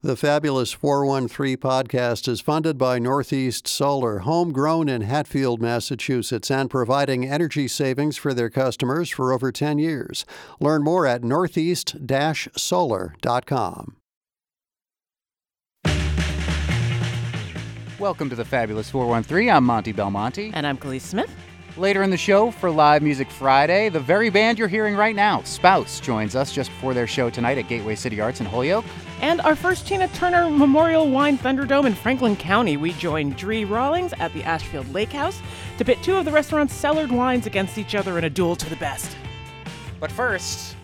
The Fabulous 413 podcast is funded by Northeast Solar, homegrown in Hatfield, Massachusetts, and providing energy savings for their customers for over 10 years. Learn more at northeast solar.com. Welcome to the Fabulous 413. I'm Monte Belmonte. And I'm Kaliis Smith. Later in the show for Live Music Friday, the very band you're hearing right now, Spouse, joins us just before their show tonight at Gateway City Arts in Holyoke. And our first Tina Turner Memorial Wine Thunderdome in Franklin County, we join Dre Rawlings at the Ashfield Lake House to pit two of the restaurant's cellared wines against each other in a duel to the best. But first,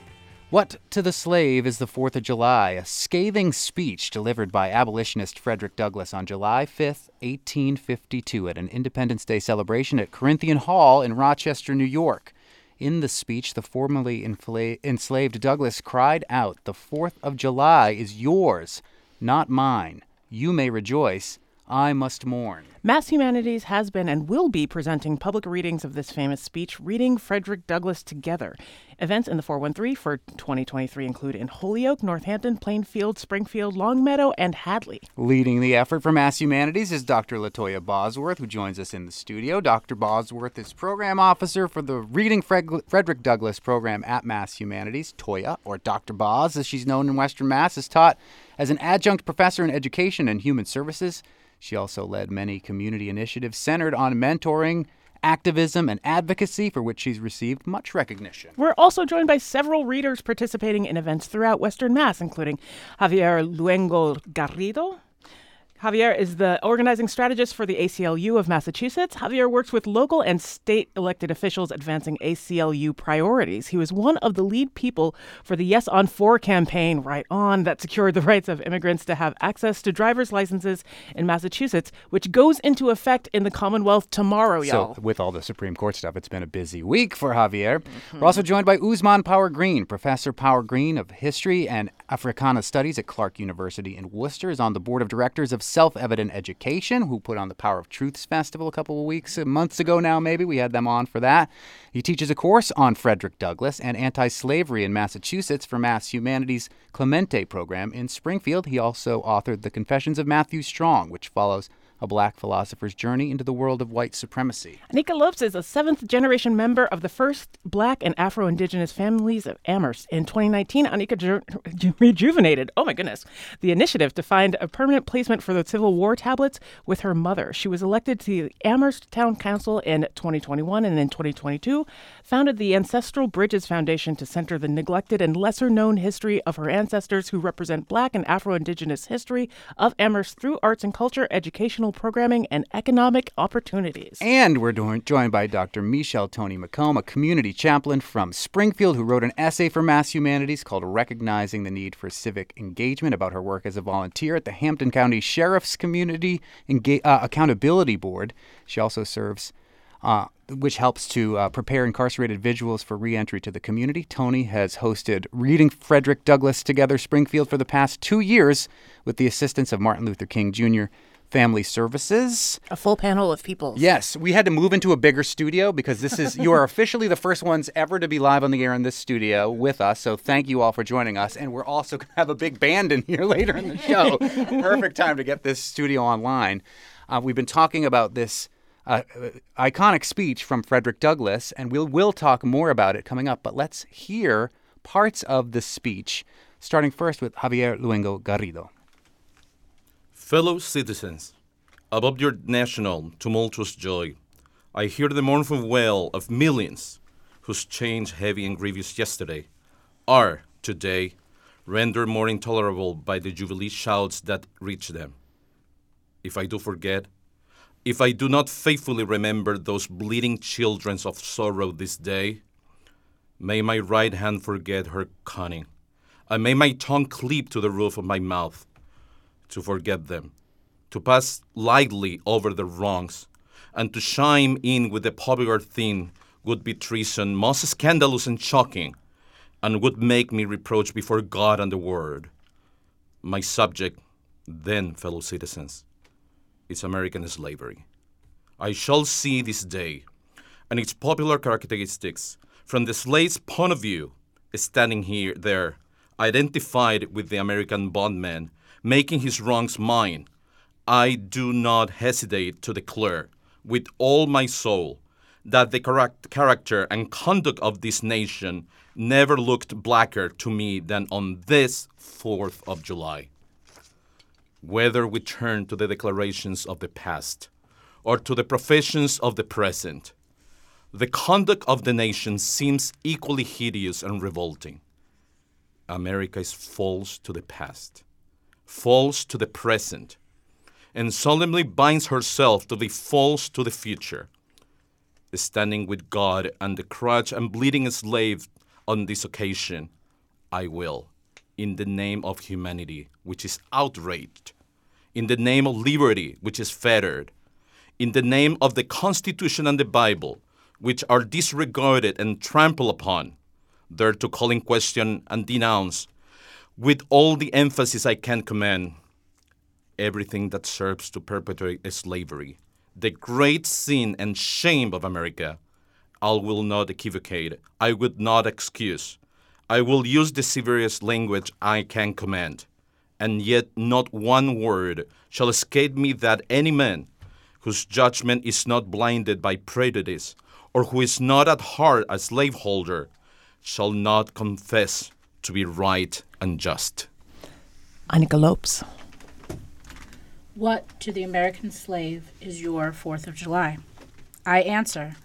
what to the Slave is the Fourth of July, a scathing speech delivered by abolitionist Frederick Douglass on July 5th, 1852, at an Independence Day celebration at Corinthian Hall in Rochester, New York. In the speech, the formerly infla- enslaved Douglass cried out, The Fourth of July is yours, not mine. You may rejoice. I must mourn. Mass Humanities has been and will be presenting public readings of this famous speech, Reading Frederick Douglass Together. Events in the 413 for 2023 include in Holyoke, Northampton, Plainfield, Springfield, Longmeadow, and Hadley. Leading the effort for Mass Humanities is Dr. Latoya Bosworth, who joins us in the studio. Dr. Bosworth is program officer for the Reading Frederick Douglass program at Mass Humanities. Toya, or Dr. Boz, as she's known in Western Mass, is taught as an adjunct professor in education and human services. She also led many community initiatives centered on mentoring, activism, and advocacy, for which she's received much recognition. We're also joined by several readers participating in events throughout Western Mass, including Javier Luengo Garrido, Javier is the organizing strategist for the ACLU of Massachusetts. Javier works with local and state elected officials advancing ACLU priorities. He was one of the lead people for the Yes on 4 campaign, Right On, that secured the rights of immigrants to have access to driver's licenses in Massachusetts, which goes into effect in the Commonwealth tomorrow, y'all. So, with all the Supreme Court stuff, it's been a busy week for Javier. Mm-hmm. We're also joined by Ousmane Power-Greene, Professor Power-Greene of History and Africana Studies at Clark University in Worcester, is on the board of directors of Self Evident Education, who put on the Power of Truths Festival a couple of weeks, uh, months ago now, maybe. We had them on for that. He teaches a course on Frederick Douglass and anti slavery in Massachusetts for Mass Humanities Clemente program in Springfield. He also authored The Confessions of Matthew Strong, which follows a black philosopher's journey into the world of white supremacy. Anika Lopes is a seventh generation member of the first black and Afro Indigenous families of Amherst. In 2019, Anika ju- rejuvenated, oh my goodness, the initiative to find a permanent placement for the Civil War tablets with her mother. She was elected to the Amherst Town Council in 2021 and in 2022 founded the Ancestral Bridges Foundation to center the neglected and lesser known history of her ancestors who represent black and Afro Indigenous history of Amherst through arts and culture, educational programming, and economic opportunities. And we're joined by Dr. Michelle Toni McComb, a community chaplain from Springfield who wrote an essay for Mass Humanities called Recognizing the Need for Civic Engagement about her work as a volunteer at the Hampden County Sheriff's Community Enga- uh, Accountability Board. She also serves uh, which helps to uh, prepare incarcerated individuals for reentry to the community. Toni has hosted Reading Frederick Douglass Together Springfield for the past two years with the assistance of Martin Luther King Jr. Family Services. A full panel of people. Yes, we had to move into a bigger studio because this is you are officially the first ones ever to be live on the air in this studio with us. So thank you all for joining us, and we're also going to have a big band in here later in the show. Perfect time to get this studio online. Uh, we've been talking about this uh, iconic speech from Frederick Douglass, and we'll will talk more about it coming up. But let's hear parts of the speech, starting first with Javier Luengo-Garrido. Fellow citizens, above your national tumultuous joy, I hear the mournful wail of millions whose chains, heavy and grievous yesterday, are today rendered more intolerable by the jubilee shouts that reach them. If I do forget, if I do not faithfully remember those bleeding children of sorrow this day, may my right hand forget her cunning, and may my tongue cleave to the roof of my mouth to forget them, to pass lightly over their wrongs, and to chime in with the popular theme would be treason most scandalous and shocking, and would make me reproach before God and the world. My subject, then, fellow citizens, is American slavery. I shall see this day and its popular characteristics from the slave's point of view, standing here, there, identified with the American bondman making his wrongs mine, I do not hesitate to declare with all my soul that the character and conduct of this nation never looked blacker to me than on this 4th of July. Whether we turn to the declarations of the past or to the professions of the present, the conduct of the nation seems equally hideous and revolting. America is false to the past, false to the present, and solemnly binds herself to be false to the future. Standing with God and the crutch and bleeding slave on this occasion, I will, in the name of humanity, which is outraged, in the name of liberty, which is fettered, in the name of the Constitution and the Bible, which are disregarded and trampled upon, there to call in question and denounce, with all the emphasis I can command, everything that serves to perpetuate slavery, the great sin and shame of America. I will not equivocate, I would not excuse. I will use the severest language I can command, and yet not one word shall escape me that any man whose judgment is not blinded by prejudice, or who is not at heart a slaveholder, shall not confess to be right and just. Anika Lopes. What to the American slave is your Fourth of July? I answer,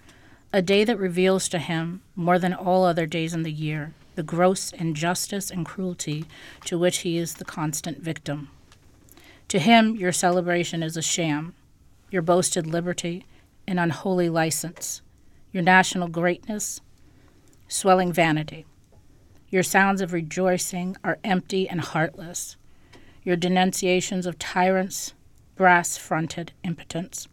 a day that reveals to him, more than all other days in the year, the gross injustice and cruelty to which he is the constant victim. To him, your celebration is a sham, your boasted liberty, an unholy license, your national greatness, swelling vanity. Your sounds of rejoicing are empty and heartless. Your denunciations of tyrants, brass fronted impotence.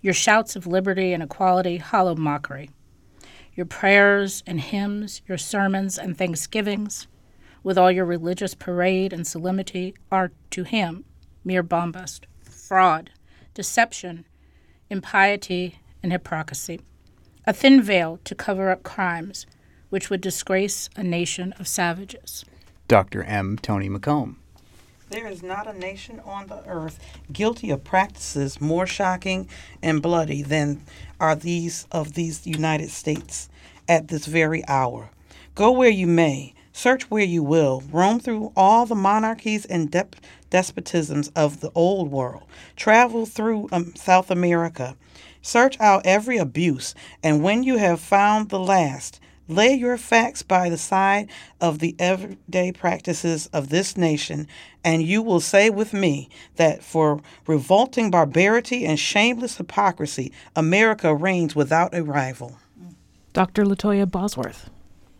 Your shouts of liberty and equality, hollow mockery. Your prayers and hymns, your sermons and thanksgivings, with all your religious parade and solemnity, are to him mere bombast, fraud, deception, impiety, and hypocrisy. A thin veil to cover up crimes which would disgrace a nation of savages. Dr. M. Toni McComb. There is not a nation on the earth guilty of practices more shocking and bloody than are these of these United States at this very hour. Go where you may, search where you will, roam through all the monarchies and de- despotisms of the old world, travel through um, South America, search out every abuse, and when you have found the last, Lay your facts by the side of the everyday practices of this nation, and you will say with me that for revolting barbarity and shameless hypocrisy, America reigns without a rival. Dr. Latoya Bosworth.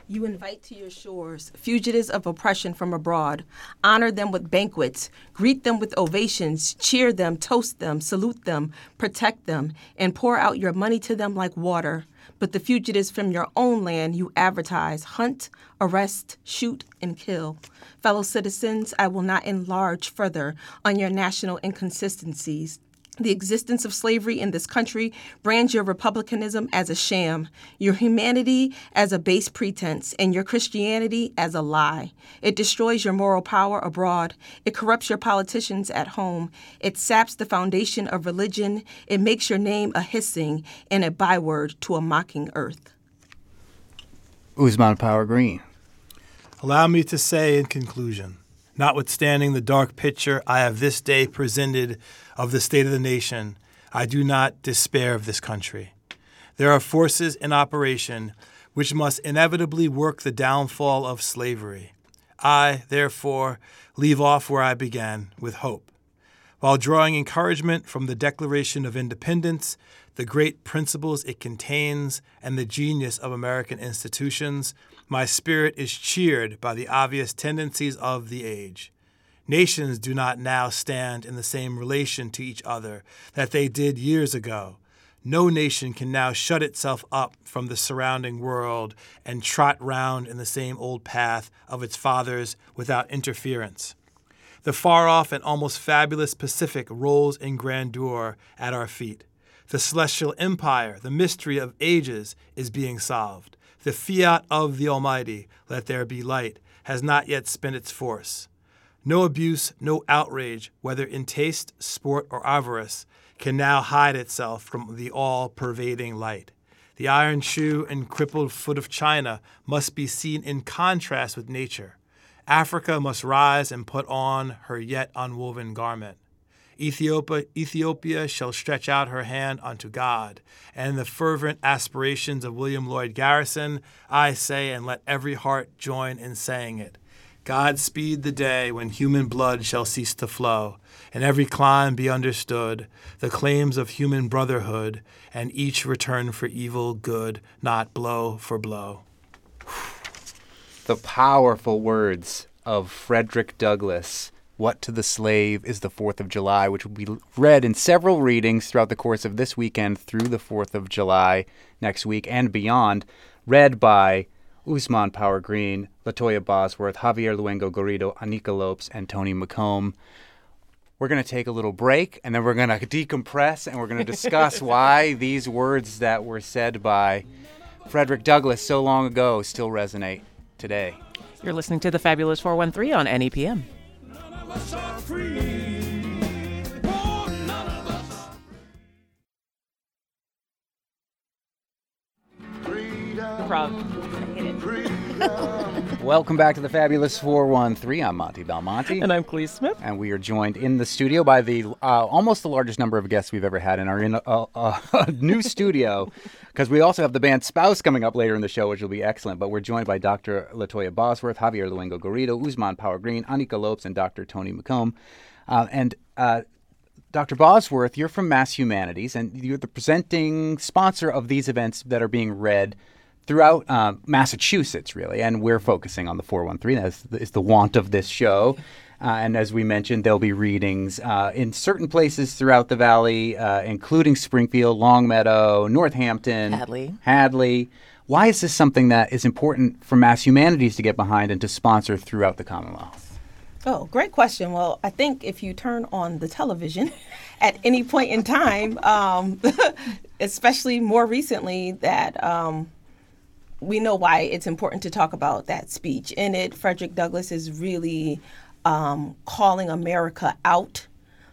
You invite to your shores fugitives of oppression from abroad. Honor them with banquets, greet them with ovations, cheer them, toast them, salute them, protect them, and pour out your money to them like water but the fugitives from your own land you advertise hunt, arrest, shoot, and kill. Fellow citizens, I will not enlarge further on your national inconsistencies. The existence of slavery in this country brands your republicanism as a sham, your humanity as a base pretense, and your Christianity as a lie. It destroys your moral power abroad. It corrupts your politicians at home. It saps the foundation of religion. It makes your name a hissing and a byword to a mocking earth. Ousmane Power-Greene. Allow me to say in conclusion, notwithstanding the dark picture I have this day presented of the state of the nation, I do not despair of this country. There are forces in operation which must inevitably work the downfall of slavery. I, therefore, leave off where I began, with hope. While drawing encouragement from the Declaration of Independence, the great principles it contains, and the genius of American institutions, my spirit is cheered by the obvious tendencies of the age. Nations do not now stand in the same relation to each other that they did years ago. No nation can now shut itself up from the surrounding world and trot round in the same old path of its fathers without interference. The far off and almost fabulous Pacific rolls in grandeur at our feet. The celestial empire, the mystery of ages, is being solved. The fiat of the Almighty, let there be light, has not yet spent its force. No abuse, no outrage, whether in taste, sport, or avarice, can now hide itself from the all pervading light. The iron shoe and crippled foot of China must be seen in contrast with nature. Africa must rise and put on her yet unwoven garment. Ethiopia, Ethiopia shall stretch out her hand unto God. And the fervent aspirations of William Lloyd Garrison, I say, and let every heart join in saying it. God speed the day when human blood shall cease to flow, and every clime be understood, the claims of human brotherhood, and each return for evil good, not blow for blow. The powerful words of Frederick Douglass. What to the Slave is the 4th of July, which will be read in several readings throughout the course of this weekend through the 4th of July next week and beyond, read by Ousmane Power-Greene, Latoya Bosworth, Javier Luengo-Garrido, Anika Lopes, and Toni McComb. We're going to take a little break and then we're going to decompress and we're going to discuss why these words that were said by Frederick Douglass so long ago still resonate today. You're listening to the Fabulous 413 on NEPM. Welcome back to the Fabulous 413. I'm Monte Belmonte. And I'm Cleve Smith. And we are joined in the studio by the uh, almost the largest number of guests we've ever had and are in a new studio because we also have the band Spouse coming up later in the show, which will be excellent. But we're joined by Dr. Latoya Bosworth, Javier Luengo-Garrido, Usman Power Green, Anika Lopes, and Dr. Toni McComb. Uh, and uh, Dr. Bosworth, you're from Mass Humanities, and you're the presenting sponsor of these events that are being read throughout uh, Massachusetts, really. And we're focusing on the 413. That is, is the want of this show. Uh, and as we mentioned, there'll be readings uh, in certain places throughout the valley, uh, including Springfield, Longmeadow, Northampton, Hadley. Hadley. Why is this something that is important for Mass Humanities to get behind and to sponsor throughout the Commonwealth? Oh, great question. Well, I think if you turn on the television at any point in time, um, especially more recently, that um, we know why it's important to talk about that speech. In it, Frederick Douglass is really um, calling America out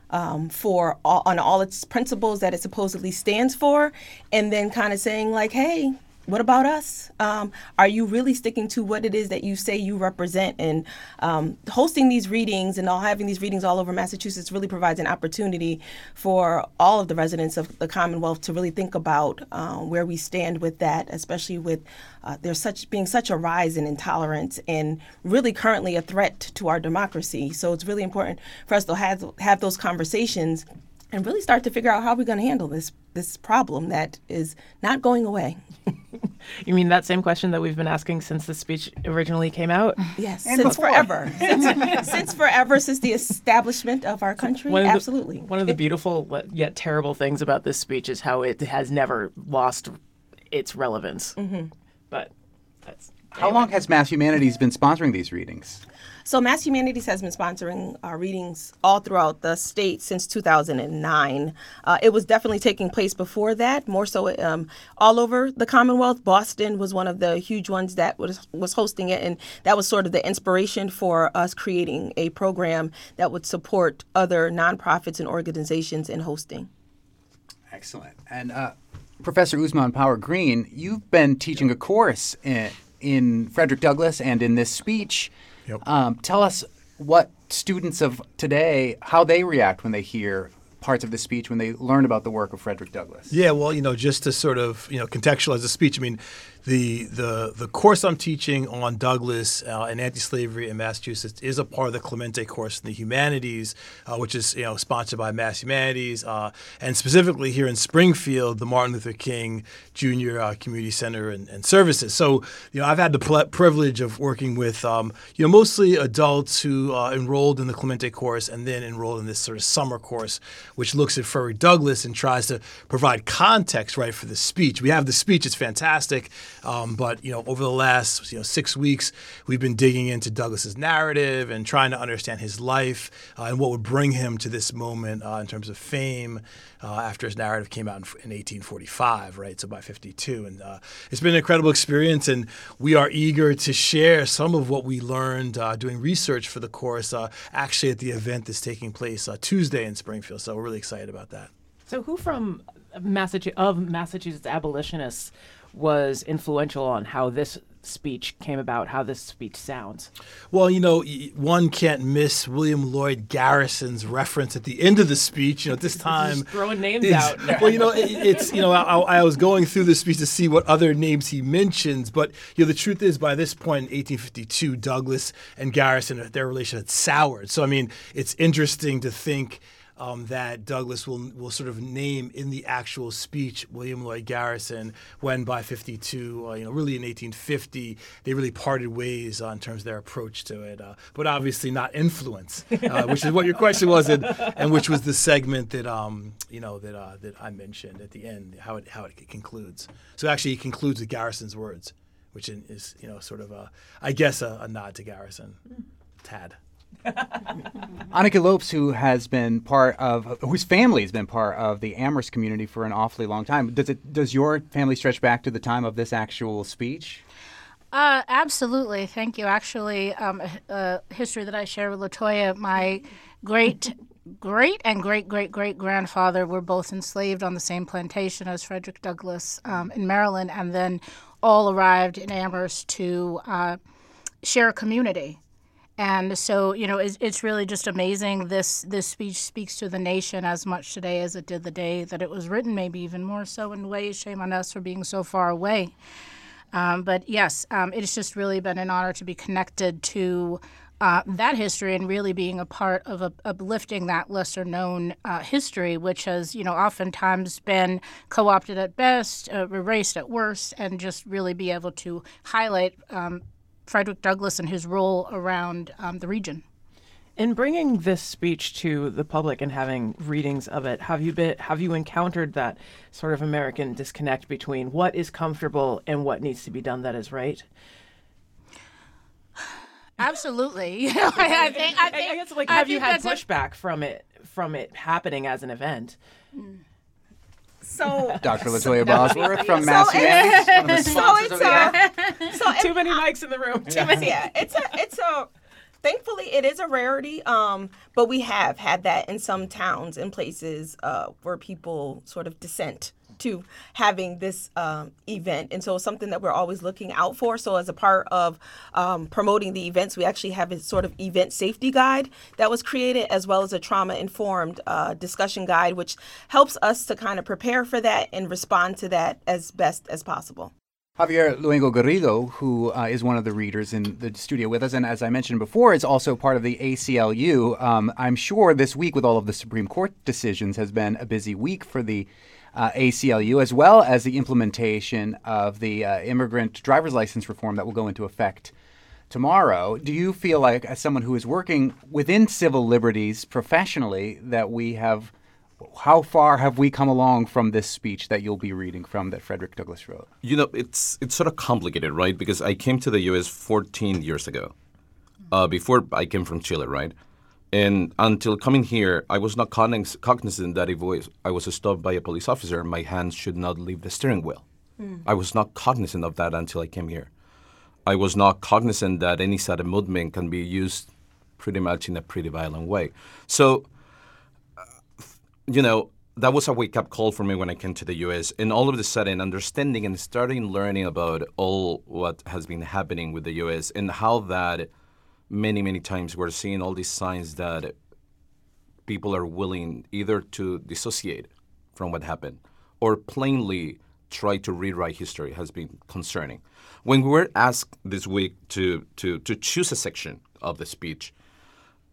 um, for all, on all its principles that it supposedly stands for, and then kind of saying like, "Hey, what about us? Um, are you really sticking to what it is that you say you represent? And um, hosting these readings and all having these readings all over Massachusetts really provides an opportunity for all of the residents of the Commonwealth to really think about uh, where we stand with that, especially with uh, there's such being such a rise in intolerance and really currently a threat to our democracy. So it's really important for us to have have those conversations and really start to figure out how we're going to handle this this problem that is not going away. you mean that same question that we've been asking since the speech originally came out? Yes, and since before. forever. since, since, forever, since the establishment of our country. One Absolutely. The, one of the beautiful yet terrible things about this speech is how it has never lost its relevance. Mm-hmm. But that's. How long has Mass Humanities been sponsoring these readings? So, Mass Humanities has been sponsoring our readings all throughout the state since 2009. Uh, it was definitely taking place before that, more so um, all over the Commonwealth. Boston was one of the huge ones that was, was hosting it, and that was sort of the inspiration for us creating a program that would support other nonprofits and organizations in hosting. Excellent. And uh, Professor Ousmane Power-Greene, you've been teaching a course in, in Frederick Douglass and in this speech. Yep. Um, tell us what students of today, how they react when they hear parts of the speech, when they learn about the work of Frederick Douglass. Yeah, well, you know, just to sort of you know contextualize the speech. I mean, the the the course I'm teaching on Douglass uh, and anti-slavery in Massachusetts is a part of the Clemente course in the humanities, uh, which is you know sponsored by Mass Humanities, uh, and specifically here in Springfield, the Martin Luther King Jr. Uh, Community Center and, and, Services. So you know I've had the pl- privilege of working with um, you know mostly adults who uh, enrolled in the Clemente course and then enrolled in this sort of summer course, which looks at Frederick Douglass and tries to provide context right for the speech. We have the speech; it's fantastic. Um, but you know, over the last you know six weeks, we've been digging into Douglass's narrative and trying to understand his life uh, and what would bring him to this moment uh, in terms of fame uh, after his narrative came out in, in 1845, right? So by 52, and uh, it's been an incredible experience, and we are eager to share some of what we learned uh, doing research for the course, uh, actually at the event that's taking place Tuesday in Springfield. So we're really excited about that. So, who from Massachusetts of Massachusetts abolitionists was influential on how this speech came about, how this speech sounds? Well, you know, one can't miss William Lloyd Garrison's reference at the end of the speech. You know, at this time, throwing names out. well, you know, it, it's you know, I, I, was going through the speech to see what other names he mentions, but you know, the truth is, by this point in 1852, Douglass and Garrison, their relation had soured. So, I mean, it's interesting to think um, that Douglass will will sort of name in the actual speech William Lloyd Garrison when by 52, uh, you know, really in 1850, they really parted ways uh, in terms of their approach to it. Uh, but obviously not influence, uh, which is what your question was, and, and which was the segment that um, you know that uh, that I mentioned at the end, how it how it concludes. So actually, it concludes with Garrison's words, which is you know sort of a I guess a, a nod to Garrison, tad. Anika Lopes, who has been part of, whose family has been part of the Amherst community for an awfully long time. Does it? Does your family stretch back to the time of this actual speech? Uh, absolutely. Thank you. Actually, um, a, history that I share with Latoya, my great great and great great great grandfather were both enslaved on the same plantation as Frederick Douglass um, in Maryland, and then all arrived in Amherst to uh, share a community. And so, you know, it's, it's really just amazing. This this speech speaks to the nation as much today as it did the day that it was written, maybe even more so in ways. Shame on us for being so far away. Um, but yes, um, it's just really been an honor to be connected to uh, that history and really being a part of uplifting that lesser known uh, history, which has, you know, oftentimes been co opted at best, uh, erased at worst, and just really be able to highlight um, Frederick Douglass and his role around um, the region. In bringing this speech to the public and having readings of it, have you been have you encountered that sort of American disconnect between what is comfortable and what needs to be done that is right? Absolutely. I, think, I, think, I guess like have you had pushback a... from it from it happening as an event? Mm. So, Dr. Latoya Bosworth from Mass so it's, so it's a, so too many mics in the room. Too many. Yeah, it's a it's a. Thankfully, it is a rarity, um, but we have had that in some towns and places uh, where people sort of dissent to having this um, event. And so it's something that we're always looking out for. So as a part of um, promoting the events, we actually have a sort of event safety guide that was created, as well as a trauma informed uh, discussion guide, which helps us to kind of prepare for that and respond to that as best as possible. Javier Luengo-Garrido, who uh, is one of the readers in the studio with us, and as I mentioned before, is also part of the ACLU. Um, I'm sure this week, with all of the Supreme Court decisions, has been a busy week for the uh, ACLU, as well as the implementation of the uh, immigrant driver's license reform that will go into effect tomorrow. Do you feel like, as someone who is working within civil liberties professionally, that we have how far have we come along from this speech that you'll be reading from that Frederick Douglass wrote? You know, it's it's sort of complicated, right? Because I came to the U.S. 14 years ago. Uh, before I came from Chile, right? And until coming here, I was not cognizant that if I was stopped by a police officer, my hands should not leave the steering wheel. Mm. I was not cognizant of that until I came here. I was not cognizant that any sudden movement can be used pretty much in a pretty violent way. So, uh, you know, that was a wake up call for me when I came to the US. And all of a sudden, understanding and starting learning about all what has been happening with the US and how that many, many times we're seeing all these signs that people are willing either to dissociate from what happened or plainly try to rewrite history has been concerning. When we were asked this week to, to, to choose a section of the speech,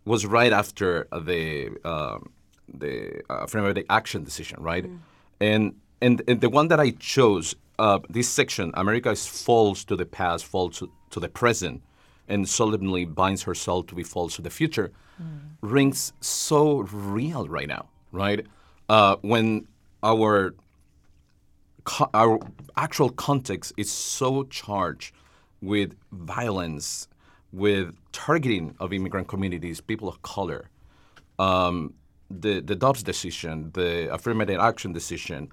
was right after the um, the uh, affirmative action decision, right? Mm. And, and and the one that I chose, uh, this section, America is false to the past, false to, to the present, and solemnly binds herself to be false to the future mm. rings so real right now, right? Uh, when our co- our actual context is so charged with violence, with targeting of immigrant communities, people of color. Um, the the Dobbs decision, the affirmative action decision,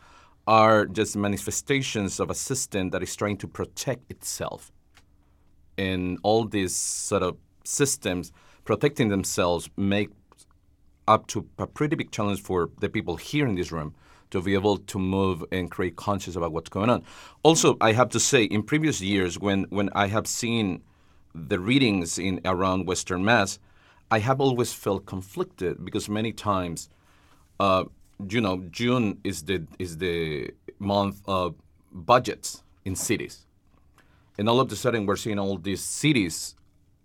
are just manifestations of a system that is trying to protect itself. And all these sort of systems protecting themselves make up to a pretty big challenge for the people here in this room to be able to move and create conscious about what's going on. Also, I have to say, in previous years, when when I have seen the readings in around Western Mass, I have always felt conflicted because many times, uh, you know, June is the is the month of budgets in cities, and all of a sudden we're seeing all these cities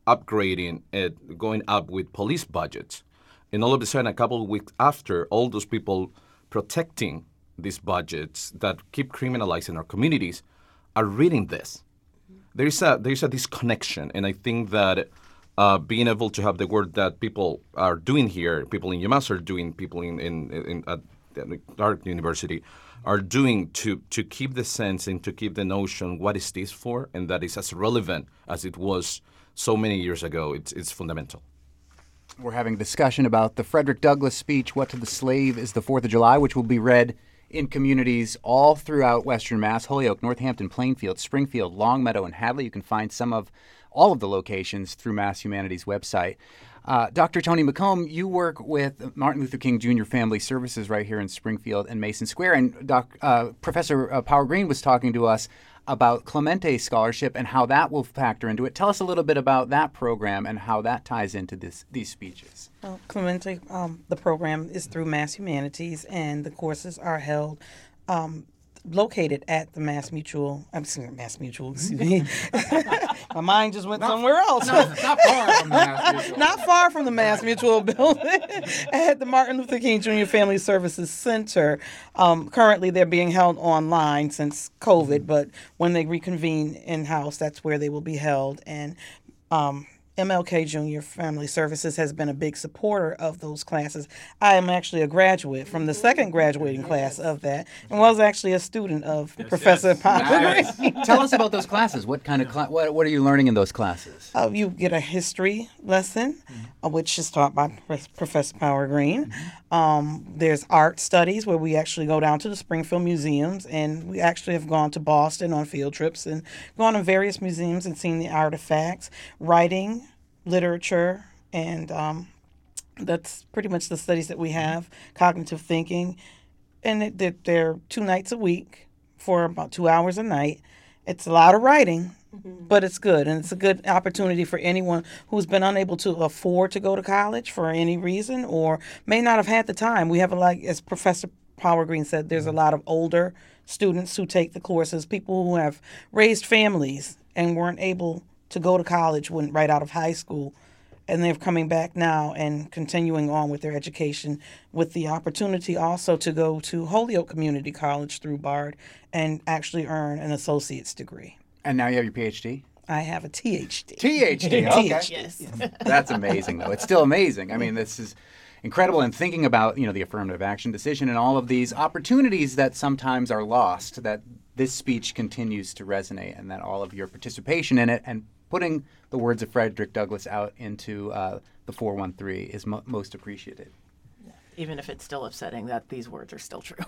upgrading and going up with police budgets, and all of a sudden, a couple of weeks after, all those people protecting these budgets that keep criminalizing our communities are reading this. There is a there is a disconnection, and I think that uh, being able to have the work that people are doing here, people in UMass are doing, people in in, in at the Clark University are doing to to keep the sense and to keep the notion what is this for, and that is as relevant as it was so many years ago. It's it's fundamental. We're having a discussion about the Frederick Douglass speech, What to the Slave is the Fourth of July, which will be read in communities all throughout Western Mass Holyoke, Northampton, Plainfield, Springfield, Longmeadow, and Hadley. You can find some of all of the locations through Mass Humanities website. Uh, Dr. Toni McComb, you work with Martin Luther King Jr. Family Services right here in Springfield and Mason Square. And Doc, uh, Professor uh, Power-Greene was talking to us about Clemente Scholarship and how that will factor into it. Tell us a little bit about that program and how that ties into this, these speeches. Well, Clemente, um, the program is through Mass Humanities, and the courses are held um, located at the Mass Mutual. I'm sorry, Mass Mutual. Excuse me. My mind just went somewhere else. not far from the Not far from the Mass Mutual building at the Martin Luther King Jr. Family Services Center. Um, currently, they're being held online since COVID, but when they reconvene in house, that's where they will be held. And um, MLK Junior Family Services has been a big supporter of those classes. I am actually a graduate from the second graduating class of that, and was actually a student of Professor Power. Tell us about those classes. What kind of cla- what, what are you learning in those classes? Uh, you get a history lesson, uh, which is taught by Prof- Professor Power-Greene. Um, there's art studies where we actually go down to the Springfield museums, and we actually have gone to Boston on field trips and gone to various museums and seen the artifacts. Writing, literature, and um, that's pretty much the studies that we have. Cognitive thinking, and they're two nights a week for about two hours a night. It's a lot of writing, Mm-hmm. but it's good, and it's a good opportunity for anyone who's been unable to afford to go to college for any reason or may not have had the time. We have a like, as Professor Power-Greene said, there's a mm-hmm. lot of older students who take the courses, people who have raised families and weren't able to go to college when right out of high school and they're coming back now and continuing on with their education with the opportunity also to go to Holyoke Community College through Bard and actually earn an associate's degree. And now you have your PhD? I have a THD. THD. Okay. Yes. That's amazing, though. It's still amazing. I mean, this is incredible. And thinking about you know the affirmative action decision and all of these opportunities that sometimes are lost, that this speech continues to resonate, and that all of your participation in it and putting the words of Frederick Douglass out into uh, the 413 is mo- most appreciated. Even if it's still upsetting that these words are still true.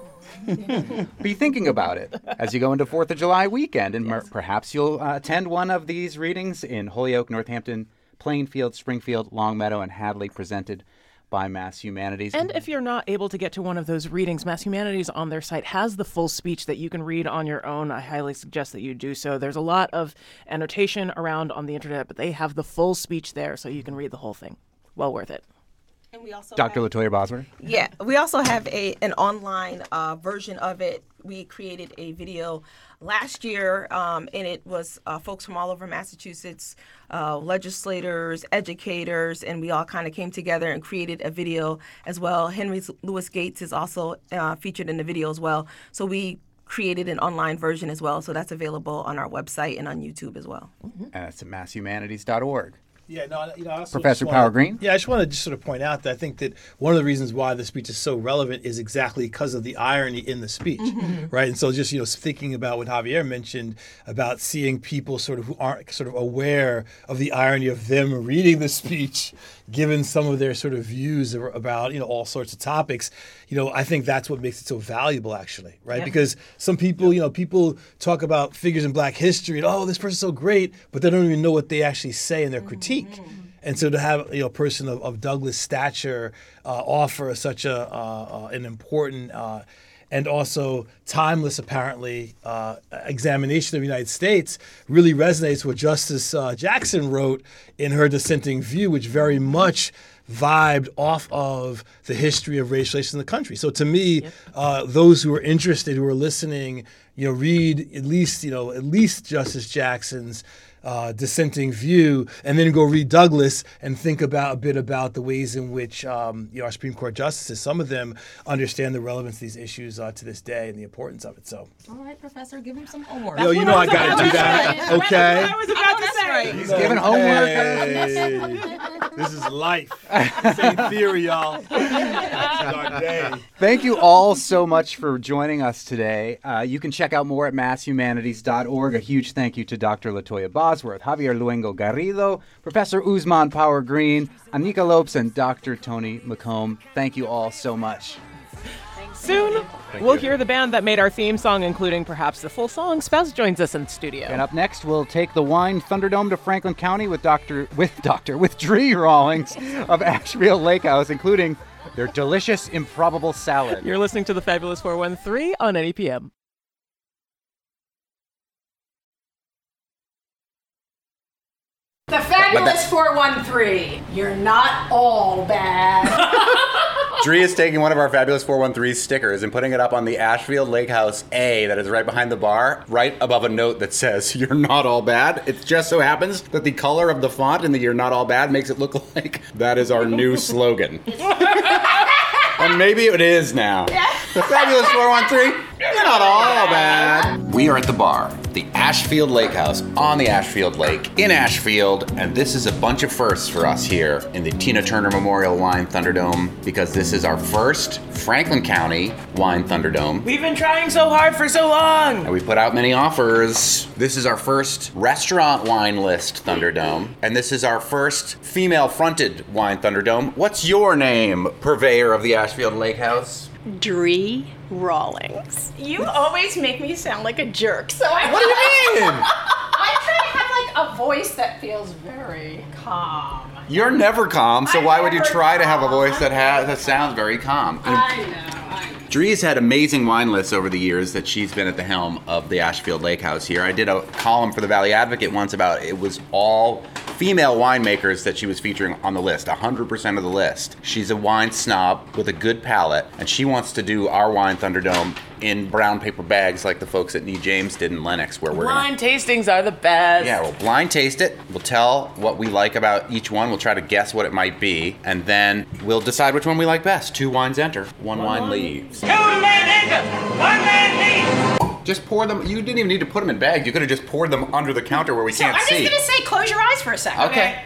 Be thinking about it as you go into Fourth of July weekend, and mer- perhaps you'll uh, attend one of these readings in Holyoke, Northampton, Plainfield, Springfield, Longmeadow, and Hadley, presented by Mass Humanities. And if you're not able to get to one of those readings, Mass Humanities on their site has the full speech that you can read on your own. I highly suggest that you do so. There's a lot of annotation around on the internet, but they have the full speech there so you can read the whole thing. Well worth it. And we also Dr. Latoya Bosworth. Yeah, we also have a an online uh, version of it. We created a video last year, um, and it was uh, folks from all over Massachusetts, uh, legislators, educators, and we all kind of came together and created a video as well. Henry Louis Gates is also uh, featured in the video as well. So we created an online version as well. So that's available on our website and on YouTube as well. And that's at masshumanities.org. Yeah, no, you know, I also Professor just wanna- Power-Greene? Yeah, I just want to just sort of point out that I think that one of the reasons why the speech is so relevant is exactly because of the irony in the speech, mm-hmm. right? And so just you know thinking about what Javier mentioned about seeing people sort of who aren't sort of aware of the irony of them reading the speech, given some of their sort of views about you know all sorts of topics. You know, I think that's what makes it so valuable, actually, right? Because some people, you know, people talk about figures in Black history and oh, this person's so great, but they don't even know what they actually say in their critique. And so to have you know, a person of, of Douglass stature uh, offer such a uh, uh, an important uh, and also timeless, apparently, uh, examination of the United States really resonates with Justice uh, Jackson wrote in her dissenting view, which very much vibed off of the history of race relations in the country. So to me, uh, those who are interested, who are listening, you know, read at least you know at least Justice Jackson's uh, dissenting view, and then go read Douglass and think about a bit about the ways in which um, you know our Supreme Court justices, some of them understand the relevance of these issues uh, to this day and the importance of it. So, All right, Professor, give him some homework. yo, you know I got to do that, okay? I was about to say. right. He's giving homework. This is life. This ain't theory, y'all. This is our day. Thank you all so much for joining us today. Uh, you can check out more at masshumanities.org. A huge thank you to Dr. Latoya Bosworth, Javier Luengo-Garrido, Professor Ousmane Power-Greene, Anika Lopes, and Dr. Toni McComb. Thank you all so much. Soon, we'll hear the band that made our theme song, including perhaps the full song. Spouse joins us in the studio. And up next, we'll take the Wine Thunderdome to Franklin County with Dr. with Dr. with Dre Rawlings of Ashfield Lake House, including their delicious improbable salad. You're listening to the Fabulous 413 on NEPM. The Fabulous 413. You're not all bad. Dre is taking one of our fabulous 413 stickers and putting it up on the Ashfield Lake House A that is right behind the bar, right above a note that says, You're not all bad. It just so happens that the color of the font in the You're Not All Bad makes it look like that is our new slogan. and maybe it is now. The fabulous 413, you're not all bad. We are at the bar, the Ashfield Lake House on the Ashfield Lake in Ashfield, and this is a bunch of firsts for us here in the Tina Turner Memorial Wine Thunderdome because this is our first Franklin County Wine Thunderdome. We've been trying so hard for so long. And we put out many offers. This is our first restaurant wine list Thunderdome. And this is our first female fronted wine Thunderdome. What's your name, purveyor of the Ashfield Lake House? Dre Rawlings. You always make me sound like a jerk, so I. What do you mean? I try to have like a voice that feels very calm. You're never calm, so I'm why would you never try to have a voice that has that sounds very calm? I know. I know. Dre's had amazing wine lists over the years that she's been at the helm of the Ashfield Lake House here. I did a column for the Valley Advocate once about it was all female winemakers that she was featuring on the list, 100% of the list. She's a wine snob with a good palate, and she wants to do our wine Thunderdome in brown paper bags like the folks at Nee James did in Lenox, where we're gonna tastings are the best. yeah, we'll blind taste it. We'll tell what we like about each one. We'll try to guess what it might be, and then we'll decide which one we like best. Two wines enter, one wine leaves. Two men enter, one man leaves. Just pour them. You didn't even need to put them in bags. You could have just poured them under the counter where we So can't see. I'm just gonna say, close your eyes for a second. Okay.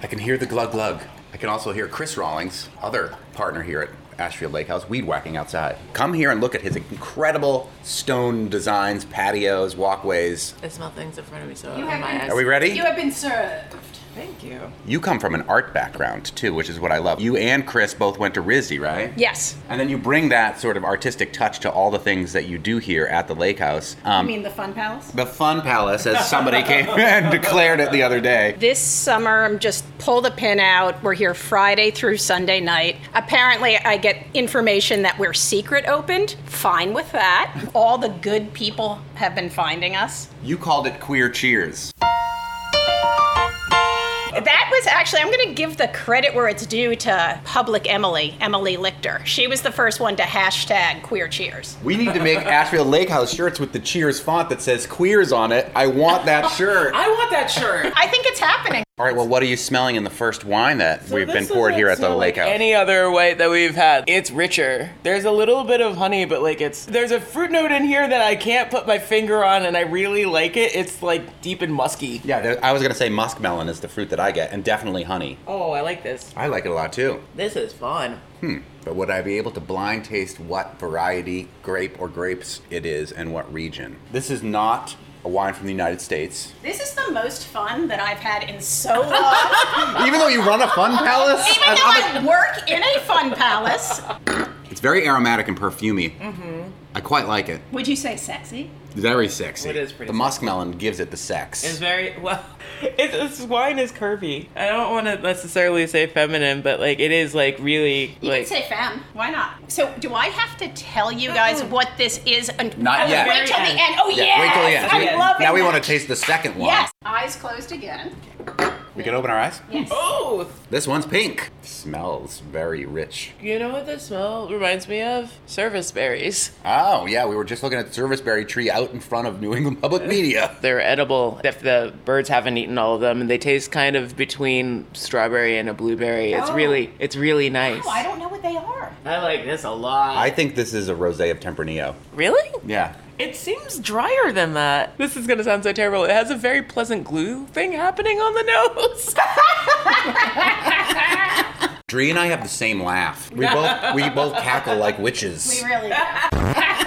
I can hear the glug glug. I can also hear Chris Rawlings, other partner here at Ashfield Lake House, weed whacking outside. Come here and look at his incredible stone designs, patios, walkways. I smell things in front of me, so You my have been- eyes. Are we ready? You have been served. Thank you. You come from an art background too, which is what I love. You and Chris both went to RISD, right? Yes. And then you bring that sort of artistic touch to all the things that you do here at the lake house. I Um, mean the Fun Palace. the Fun Palace, as somebody came and declared it the other day. This summer, I'm just pull the pin out. We're here Friday through Sunday night. Apparently, I get information that we're secret opened. Fine with that. All the good people have been finding us. You called it Queer Cheers. That was actually, I'm going to give the credit where it's due to Public Emily, Emily Lichter. She was the first one to hashtag queer cheers. We need to make Ashfield Lake House shirts with the Cheers font that says queers on it. I want that shirt. I want that shirt. I think it's happening. All right, well, what are you smelling in the first wine that So we've been poured here at the lake like house? Any other white that we've had, it's richer. There's a little bit of honey, but like it's there's a fruit note in here that I can't put my finger on, and I really like it. It's like deep and musky. Yeah, there, I was gonna say muskmelon is the fruit that I get, and definitely honey. Oh, I like this. I like it a lot too. This is fun. Hmm. But would I be able to blind taste what variety grape or grapes it is and what region? This is not a wine from the United States. This is the most fun that I've had in so long. Even though you run a fun palace, Even I- though I'm I work in a fun palace. it's very aromatic and perfumey. Mm-hmm. I quite like it. Would you say sexy? Very sexy. It is pretty The muskmelon gives it the sex. It's very well. It, this wine is curvy. I don't want to necessarily say feminine, but like it is like really You like. can say femme. Why not? So, do I have to tell you guys what this is? And Not oh, yet. Wait till the end. Oh yeah, yes, wait till the end. I We- love it. now we want to taste the second one. Yes. Eyes closed again. We can open our eyes. Yes. oh, This one's pink. Smells very rich. you know what this smell reminds me of? Service berries. Oh, yeah, we were just looking at the serviceberry tree out in front of New England Public Media. They're edible if the birds haven't eaten all of them, and they taste kind of between strawberry and a blueberry. It's Oh. really, it's really oh, nice. Oh, I don't know what they are. I like this a lot. I think this is a rosé of Tempranillo. really? Yeah. It seems drier than that. This is gonna sound so terrible. It has a very pleasant glue thing happening on the nose. Dre and I have the same laugh. We both we both cackle like witches. We really.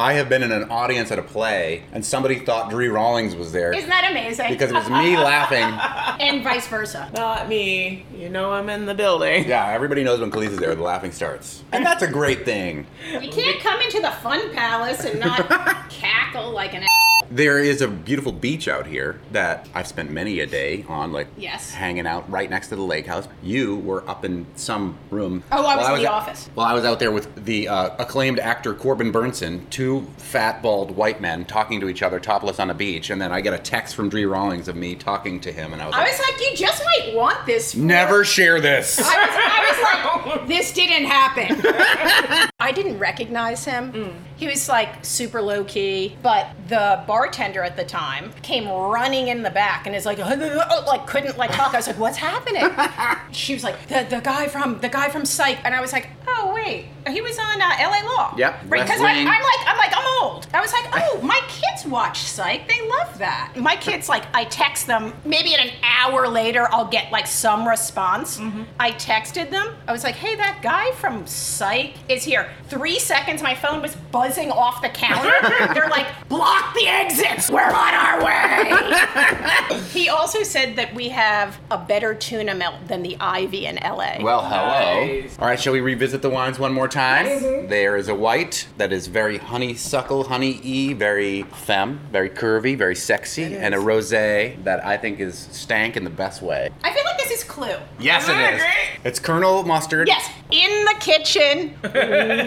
I have been in an audience at a play, and somebody thought Dre Rawlings was there Isn't that amazing? because it was me laughing. and vice versa. Not me. You know I'm in the building. Yeah, everybody knows when Kaliis is there, the laughing starts, and that's a great thing. You can't come into the fun palace and not cackle like an. There is a beautiful beach out here that I've spent many a day on, like Yes. hanging out right next to the lake house. You were up in some room. Oh, I was while in the out- office. Well, I was out there with the uh, acclaimed actor Corbin Bernsen, two fat, bald white men talking to each other topless on a beach, and then I get a text from Dre Rawlings of me talking to him, and I was I like, was like, you just might want this. For... never share this. I was, I was like, this didn't happen. I didn't recognize him. He was like super low key, but the bartender at the time came running in the back and is like, like couldn't like talk. I was like, what's happening? She was like, the, the guy from the guy from Psych, and I was like, oh wait, he was on uh, L.A. Law. Yep, Right, because I'm Wing. like, I'm like, I'm old. I was like, oh, my kids watch Psych. They love that. My kids like, I text them. Maybe in an hour later, I'll get like some response. I texted them. I was like, hey, that guy from Psych is here. Three seconds, my phone was buzzing off the counter. They're like, block the exits. We're on our way. he also said that we have a better tuna melt than the Ivy in LA. Well, hello. Nice. All right, shall we revisit the wines one more time? Mm-hmm. There is a white that is very honeysuckle, honey-y, very femme, very curvy, very sexy, and a rosé that I think is stank in the best way. I feel like this is Clue. Yes, Isn't it great? It's Colonel Mustard. Yes, in the kitchen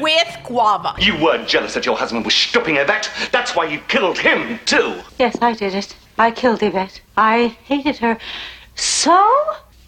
with guava. You weren't jealous that your husband was stopping Yvette. That's why you killed him, too. Yes, I did it. I killed Yvette. I hated her so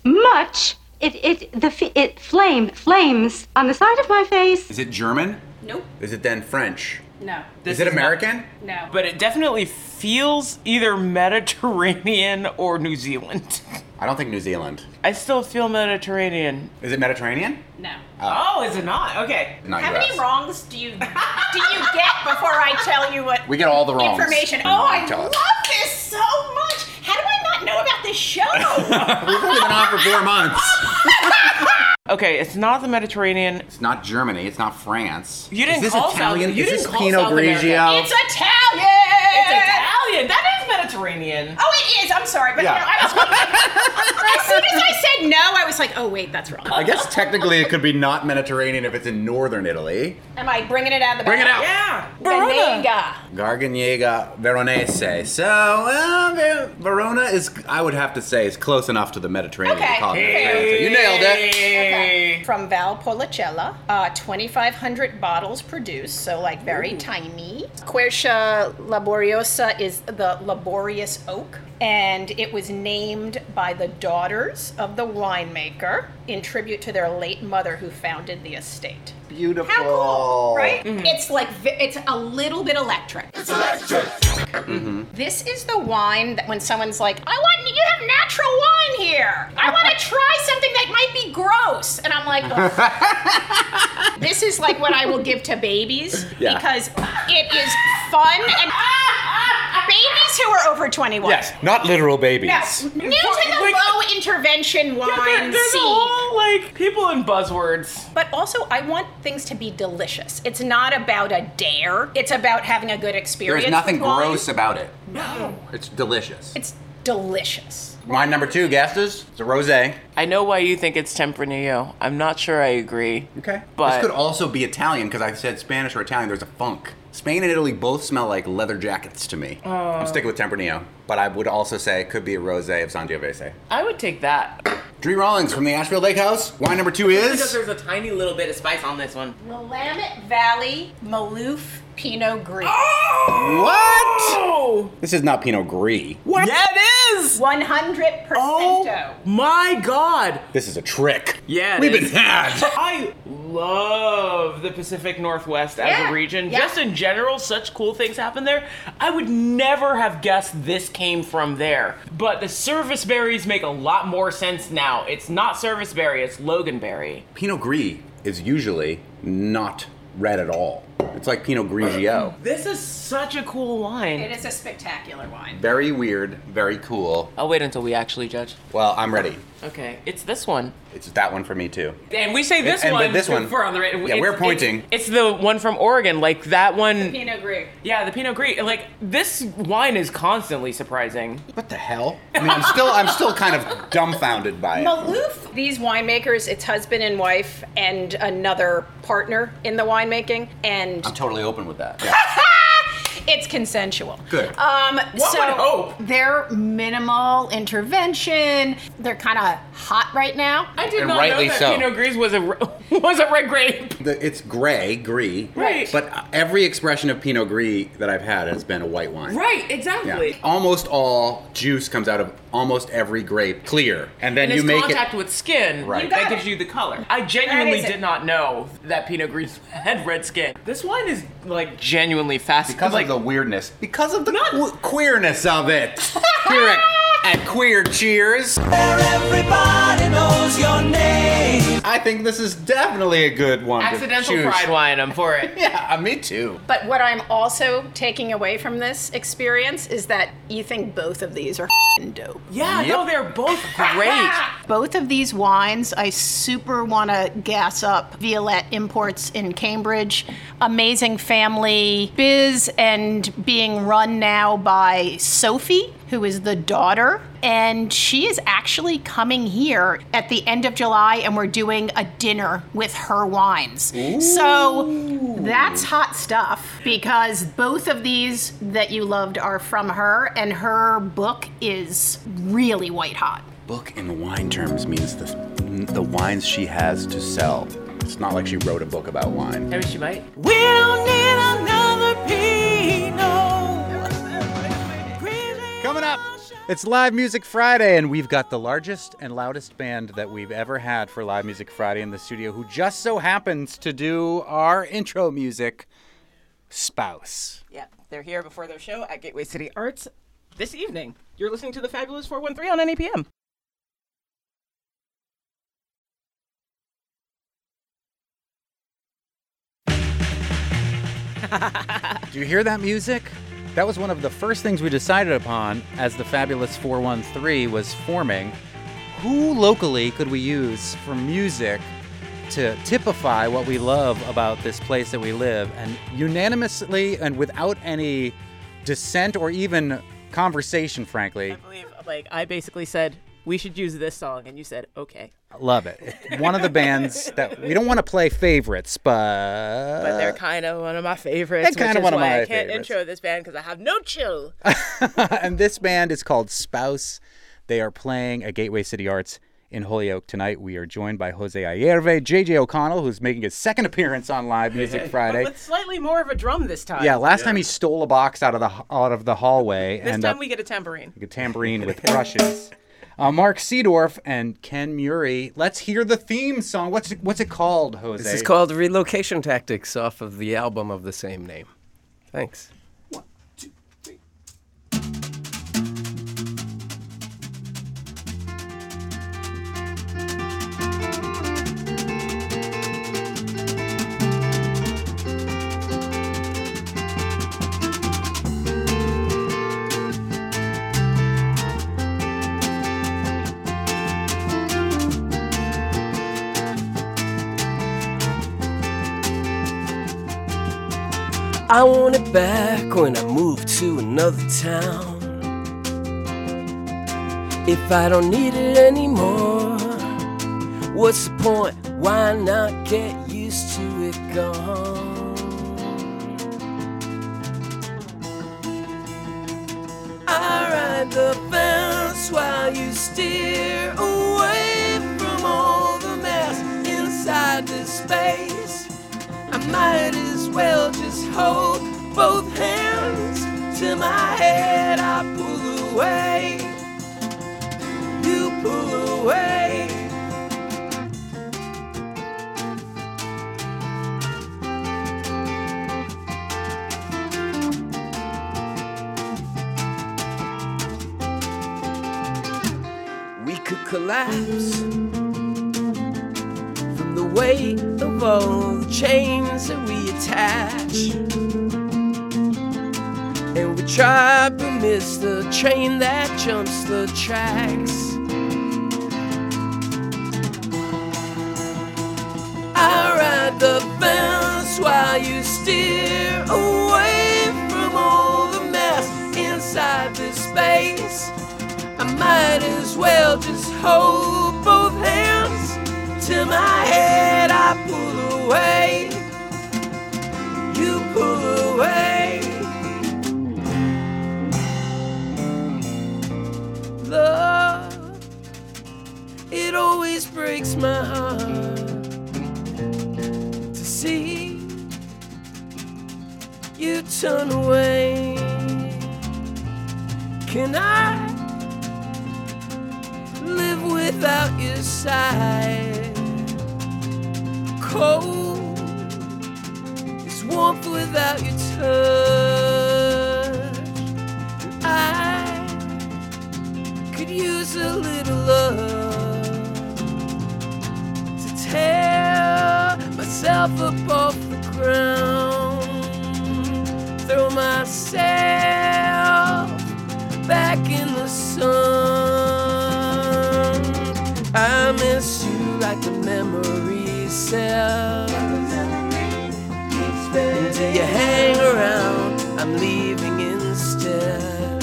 much. It it the f- it flamed flames on the side of my face. Is it German? Nope. Is it then French? No. is it is not- American? No. But it definitely feels either Mediterranean or New Zealand. I don't think New Zealand. I still feel Mediterranean. Is it Mediterranean? no. Oh, oh is it not? Okay. Not How US. many wrongs do you do you get before I tell you what We get all the wrongs. information? Oh, I tell love us. this so much. How do I not know about this show? We've only been on for four months. Okay, it's not the Mediterranean. It's not Germany. It's not France. You didn't is this call Italian? South- you is didn't call Pinot South America. Grigio? it's Italian. It's Italian. That is Mediterranean. Oh, it is. I'm sorry, but Yeah. you know, I was as soon as I said no, I was like, oh wait, that's wrong. I guess technically it could be not Mediterranean if it's in northern Italy. Am I bringing it out of the Bring it out. Yeah. Verona. Venega. Garganega Veronese. So, well, Ver- Verona is, I would have to say, is close enough to the Mediterranean. to Okay. call it Mediterranean. So you nailed it. Okay. From Valpolicella, uh, 2,500 bottles produced, so like very tiny. Quercia laboriosa is the laborious oak, and it was named by the daughters of the winemaker in tribute to their late mother who founded the estate. Beautiful. How cool, right? Mm-hmm. It's like it's a little bit electric. It's electric. Mm-hmm. This is the wine that when someone's like, I want you have natural wine here. I want to try something that might be gross. And I'm like, this is like what I will give to babies Yeah. because it is fun and ah! Babies who are over 21. Yes, not literal babies. Yes. New to the low intervention wine There- there's a scene. whole like people in buzzwords. But also, I want things to be delicious. It's not about a dare. It's about having a good experience. There's nothing with wine. gross about it. No. It's delicious. It's delicious. Wine number two, guesses. It's a rosé. I know why you think it's Tempranillo. I'm not sure I agree. Okay. But this could also be Italian because I said Spanish or Italian. There's a funk. Spain and Italy both smell like leather jackets to me. Oh. I'm sticking with Tempranillo, but I would also say it could be a rosé of Sangiovese. I would take that. Dre Rawlings from the Ashfield Lake House. Wine number two is Because is there's a tiny little bit of spice on this one. Willamette Valley Maloof Pinot Gris. Oh! what? Oh! This is not Pinot Gris. What? Yeah, it is! 100%. Oh my god! This is a trick. Yeah, it We've is. been had. I love the Pacific Northwest as Yeah, a region. yeah. Just in general, such cool things happen there. I would never have guessed this came from there. But the service berries make a lot more sense now. It's not service berry, it's loganberry. Pinot Gris is usually not red at all. It's like Pinot Grigio. This is such a cool wine. It is a spectacular wine. Very weird, very cool. I'll wait until we actually judge. Well, I'm ready. Okay, it's this one. It's that one for me too. And we say this And- one. but this one- For on the, right- Yeah, we're pointing. It's, it's the one from Oregon, like that one. Pinot Gris. Yeah, the Pinot Gris. Like this wine is constantly surprising. What the hell? I mean, I'm still, I'm still kind of dumbfounded by it. Maloof, these winemakers, it's husband and wife and another partner in the winemaking, and I'm totally open with that. Yeah. it's consensual. Good. Um, One so would hope. they're minimal intervention. They're kind of hot right now. I did And not rightly know that so. Pinot Gris was a was a red grape. The, it's gray, gris. Right. But every expression of Pinot Gris that I've had has been a white wine. Right, Yeah. exactly. Almost all juice comes out of almost every grape clear, and then And you it's make contact it. with skin Right. You that got gives it. you the color. I genuinely That is it. did not know that Pinot Gris had red skin. This wine is like genuinely fascinating. Because like, of the weirdness. Because of the que- queerness of it. at, at Queer Cheers. Everybody knows your name. I think this is definitely a good one. to accidental choose. pride wine. I'm for it. Yeah, me too. But what I'm also taking away from this experience is that you think both of these are f***ing dope. Yeah, Yep. no, they're both great. Both of these wines, I super want to gas up Violette Imports in Cambridge. Amazing family biz and being run now by Sophie, who is the daughter. And she is actually coming here at the end of July, and we're doing a dinner with her wines. So that's hot stuff because both of these that you loved are from her, and her book is really white hot. Book in wine terms means the, the wines she has to sell. It's not like she wrote a book about wine. Maybe she might. We'll it's Live Music Friday, and we've got the largest and loudest band that we've ever had for Live Music Friday in the studio, who just so happens to do our intro music, Spouse. Yeah, they're here before their show at Gateway City Arts this evening. You're listening to the Fabulous 413 on NEPM. Do you hear that music? That was one of the first things we decided upon as the Fabulous 413 was forming. Who locally could we use for music to typify what we love about this place that we live? And unanimously and without any dissent or even conversation, frankly, I believe, like, I basically said, we should use this song, and you said, okay. love it. One of the bands that we don't want to play favorites, but But they're kind of one of my favorites. they're kinda which is one of why my I can't favorites. intro this band because I have no chill. and this band is called Spouse. They are playing at Gateway City Arts in Holyoke tonight. We are joined by Jose Ayerve, JJ O'Connell, who's making his second appearance on Live Music Friday. With slightly more of a drum this time. Yeah, last time he stole a box out of the out of the hallway This and time uh, we get a tambourine. a tambourine with brushes. Uh, Mark Seedorf and Ken Murray. Let's hear the theme song. What's it, what's it called, Jose? This is called Relocation Tactics off of the album of the same name. Thanks. I want it back when I move to another town. If I don't need it anymore, what's the point? Why not get used to it gone? I ride the fence while you steer away from all the mess inside this space. I might as well just hold both hands to my head. I pull away, you pull away. We could collapse from the weight of all the chains that we attach. And we try to miss the train that jumps the tracks. I ride the fence while you steer away from all the mess inside this space. I might as well just hold both hands to my head. I pull away, you pull away. Breaks my heart to see you turn away. Can I? live without your side. Cold is warmth without your touch. I could use a little love tear myself off the ground, throw myself back in the sun. I miss you like the memory. And do you hang around? I'm leaving instead.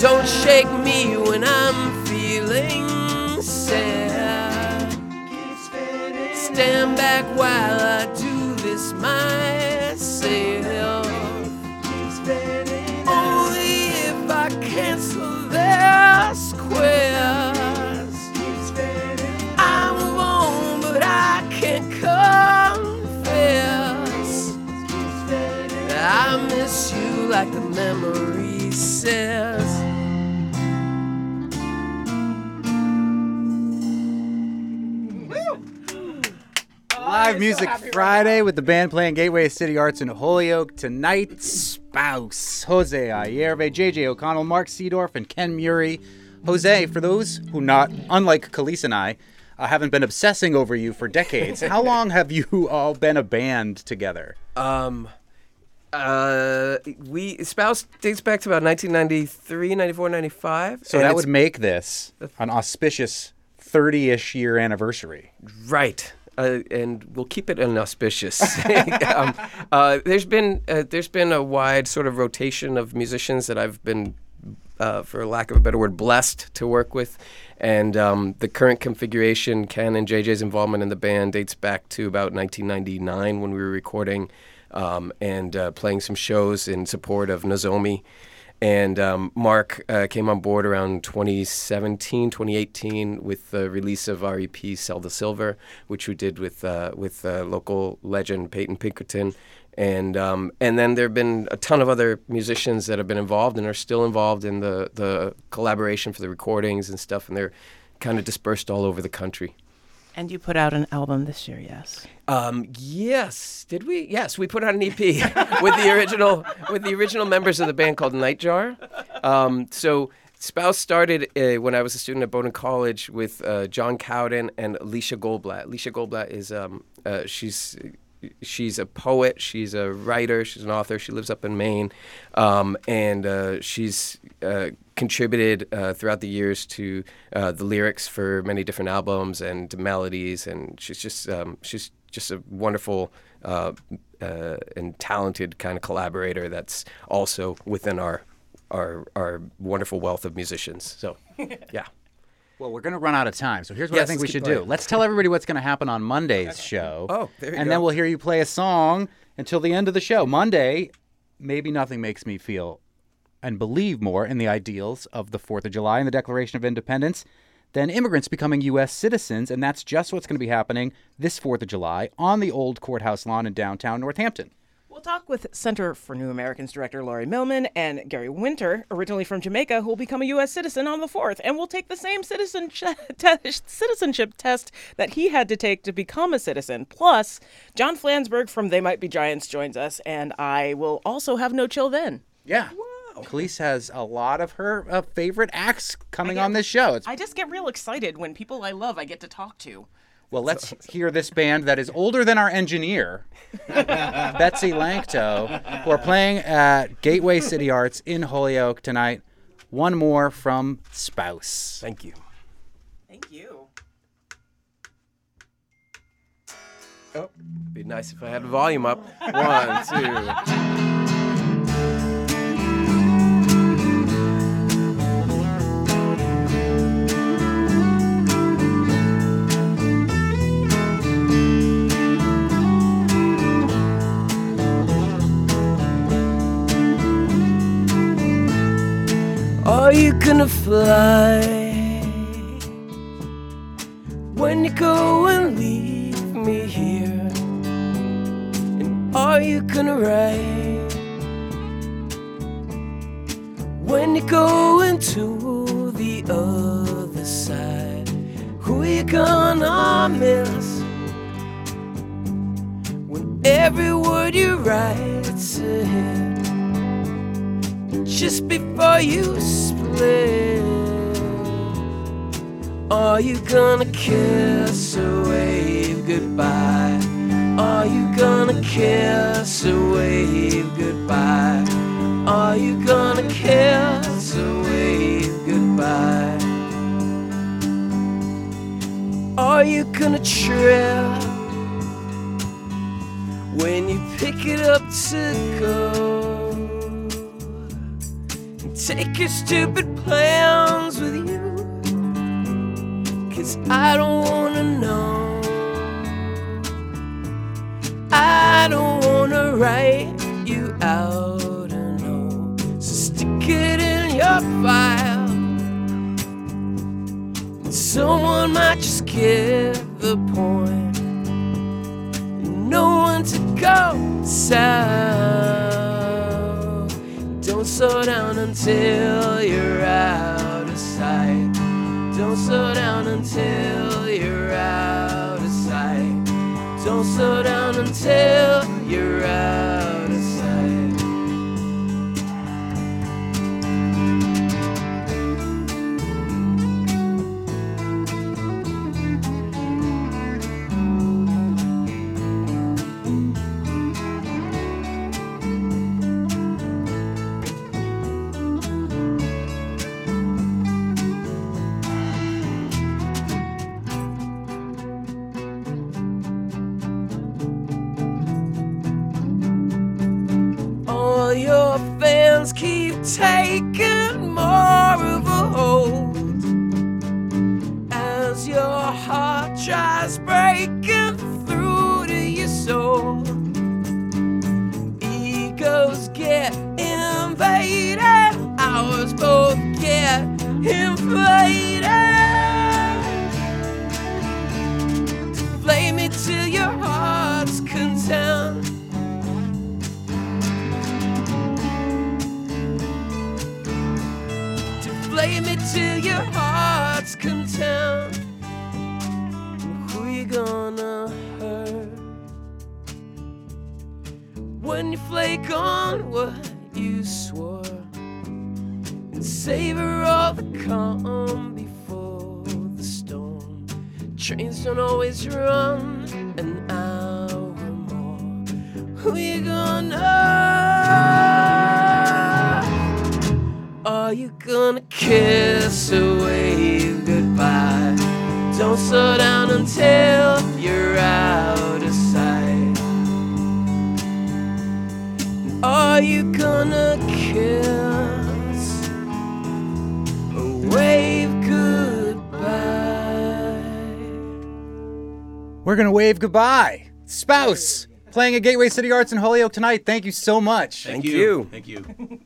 Don't shake me when I'm feeling Stand back while I do this myself. Only if I cancel their squares. I move on, but I can't confess. I miss you like the memory says. Live Music Friday with the band playing Gateway City Arts in Holyoke tonight. Spouse Jose Ayerve, JJ O'Connell, Mark Seedorf, and Ken Murray. Jose, for those who not, unlike Kaliis and I, uh, haven't been obsessing over you for decades, how long have you all been a band together? Um, uh, we spouse dates back to about 1993, 94, 95. So that would make this an auspicious 30 ish year anniversary. Right. Uh, and we'll keep it inauspicious. um, uh, there's been uh, there's been a wide sort of rotation of musicians that I've been, uh, for lack of a better word, blessed to work with, and um, the current configuration, Ken and JJ's involvement in the band dates back to about 1999 when we were recording um, and uh, playing some shows in support of Nozomi. And um, Mark uh, came on board around 2017, 2018 with the release of our EP Sell the Silver, which we did with uh, with uh, local legend Peyton Pinkerton. And um, and then there have been a ton of other musicians that have been involved and are still involved in the, the collaboration for the recordings and stuff, and they're kind of dispersed all over the country. And you put out an album this year, yes. Um, yes, did we? Yes, we put out an EP with the original with the original members of the band called Nightjar. Um, so Spouse started uh, when I was a student at Bowdoin College with uh, John Cowden and Alicia Goldblatt. Alicia Goldblatt is um, uh, she's she's a poet, she's a writer, she's an author. She lives up in Maine, um, and uh, she's uh, contributed uh, throughout the years to uh, the lyrics for many different albums and melodies. And she's just um, she's just a wonderful uh, uh, and talented kind of collaborator that's also within our our our wonderful wealth of musicians. So, yeah. Well, we're going to run out of time, so here's what I think we should keep do. Let's tell everybody what's going to happen on Monday's show. Oh, there you and go. then we'll hear you play a song until the end of the show. Monday, maybe nothing makes me feel and believe more in the ideals of the 4th of July and the Declaration of Independence than immigrants becoming U.S. citizens, and that's just what's going to be happening this 4th of July on the old courthouse lawn in downtown Northampton. We'll talk with Center for New Americans director Laurie Millman and Gary Winter, originally from Jamaica, who will become a U.S. citizen on the 4th. And we'll take the same citizen te- citizenship test that he had to take to become a citizen. Plus, John Flansburgh from They Might Be Giants joins us, and I will also have no chill then. Yeah. Kaliis has a lot of her uh, favorite acts coming on this show. It's I just get real excited when people I love I get to talk to. Well, let's hear this band that is older than our engineer, Betsy Lankto, who are playing at Gateway City Arts in Holyoke tonight. One more from Spouse. Thank you. Thank you. Oh, be nice if I had the volume up. One, two. You gonna fly when you go and leave me here? And are you gonna ride when you go into the other side? Who are you gonna miss when every word you write's a hit? just before you split. Are you gonna kiss a wave goodbye? Are you gonna kiss a wave goodbye? Are you gonna kiss a wave goodbye? Are you gonna trip when you pick it up to go? Take your stupid plans with you. Cause I don't wanna know. I don't wanna write you out and. So stick it in your file. And someone might just get the point. And no one to go south. Don't slow down until you're out of sight. Don't slow down until you're out of sight. Don't slow down until you're out taking more of a hold as your heart tries breaking through to your soul. Egos get invaded, ours both get inflated. Heart's content. Who you gonna hurt when you flake on what you swore and savor all the calm before the storm? Trains don't always run an hour more. Who you gonna? Are you gonna kiss away goodbye? Don't slow down until you're out of sight. Are you gonna kiss away goodbye? We're gonna wave goodbye. Spouse playing at Gateway City Arts in Holyoke tonight. Thank you so much. Thank, Thank you. you. Thank you.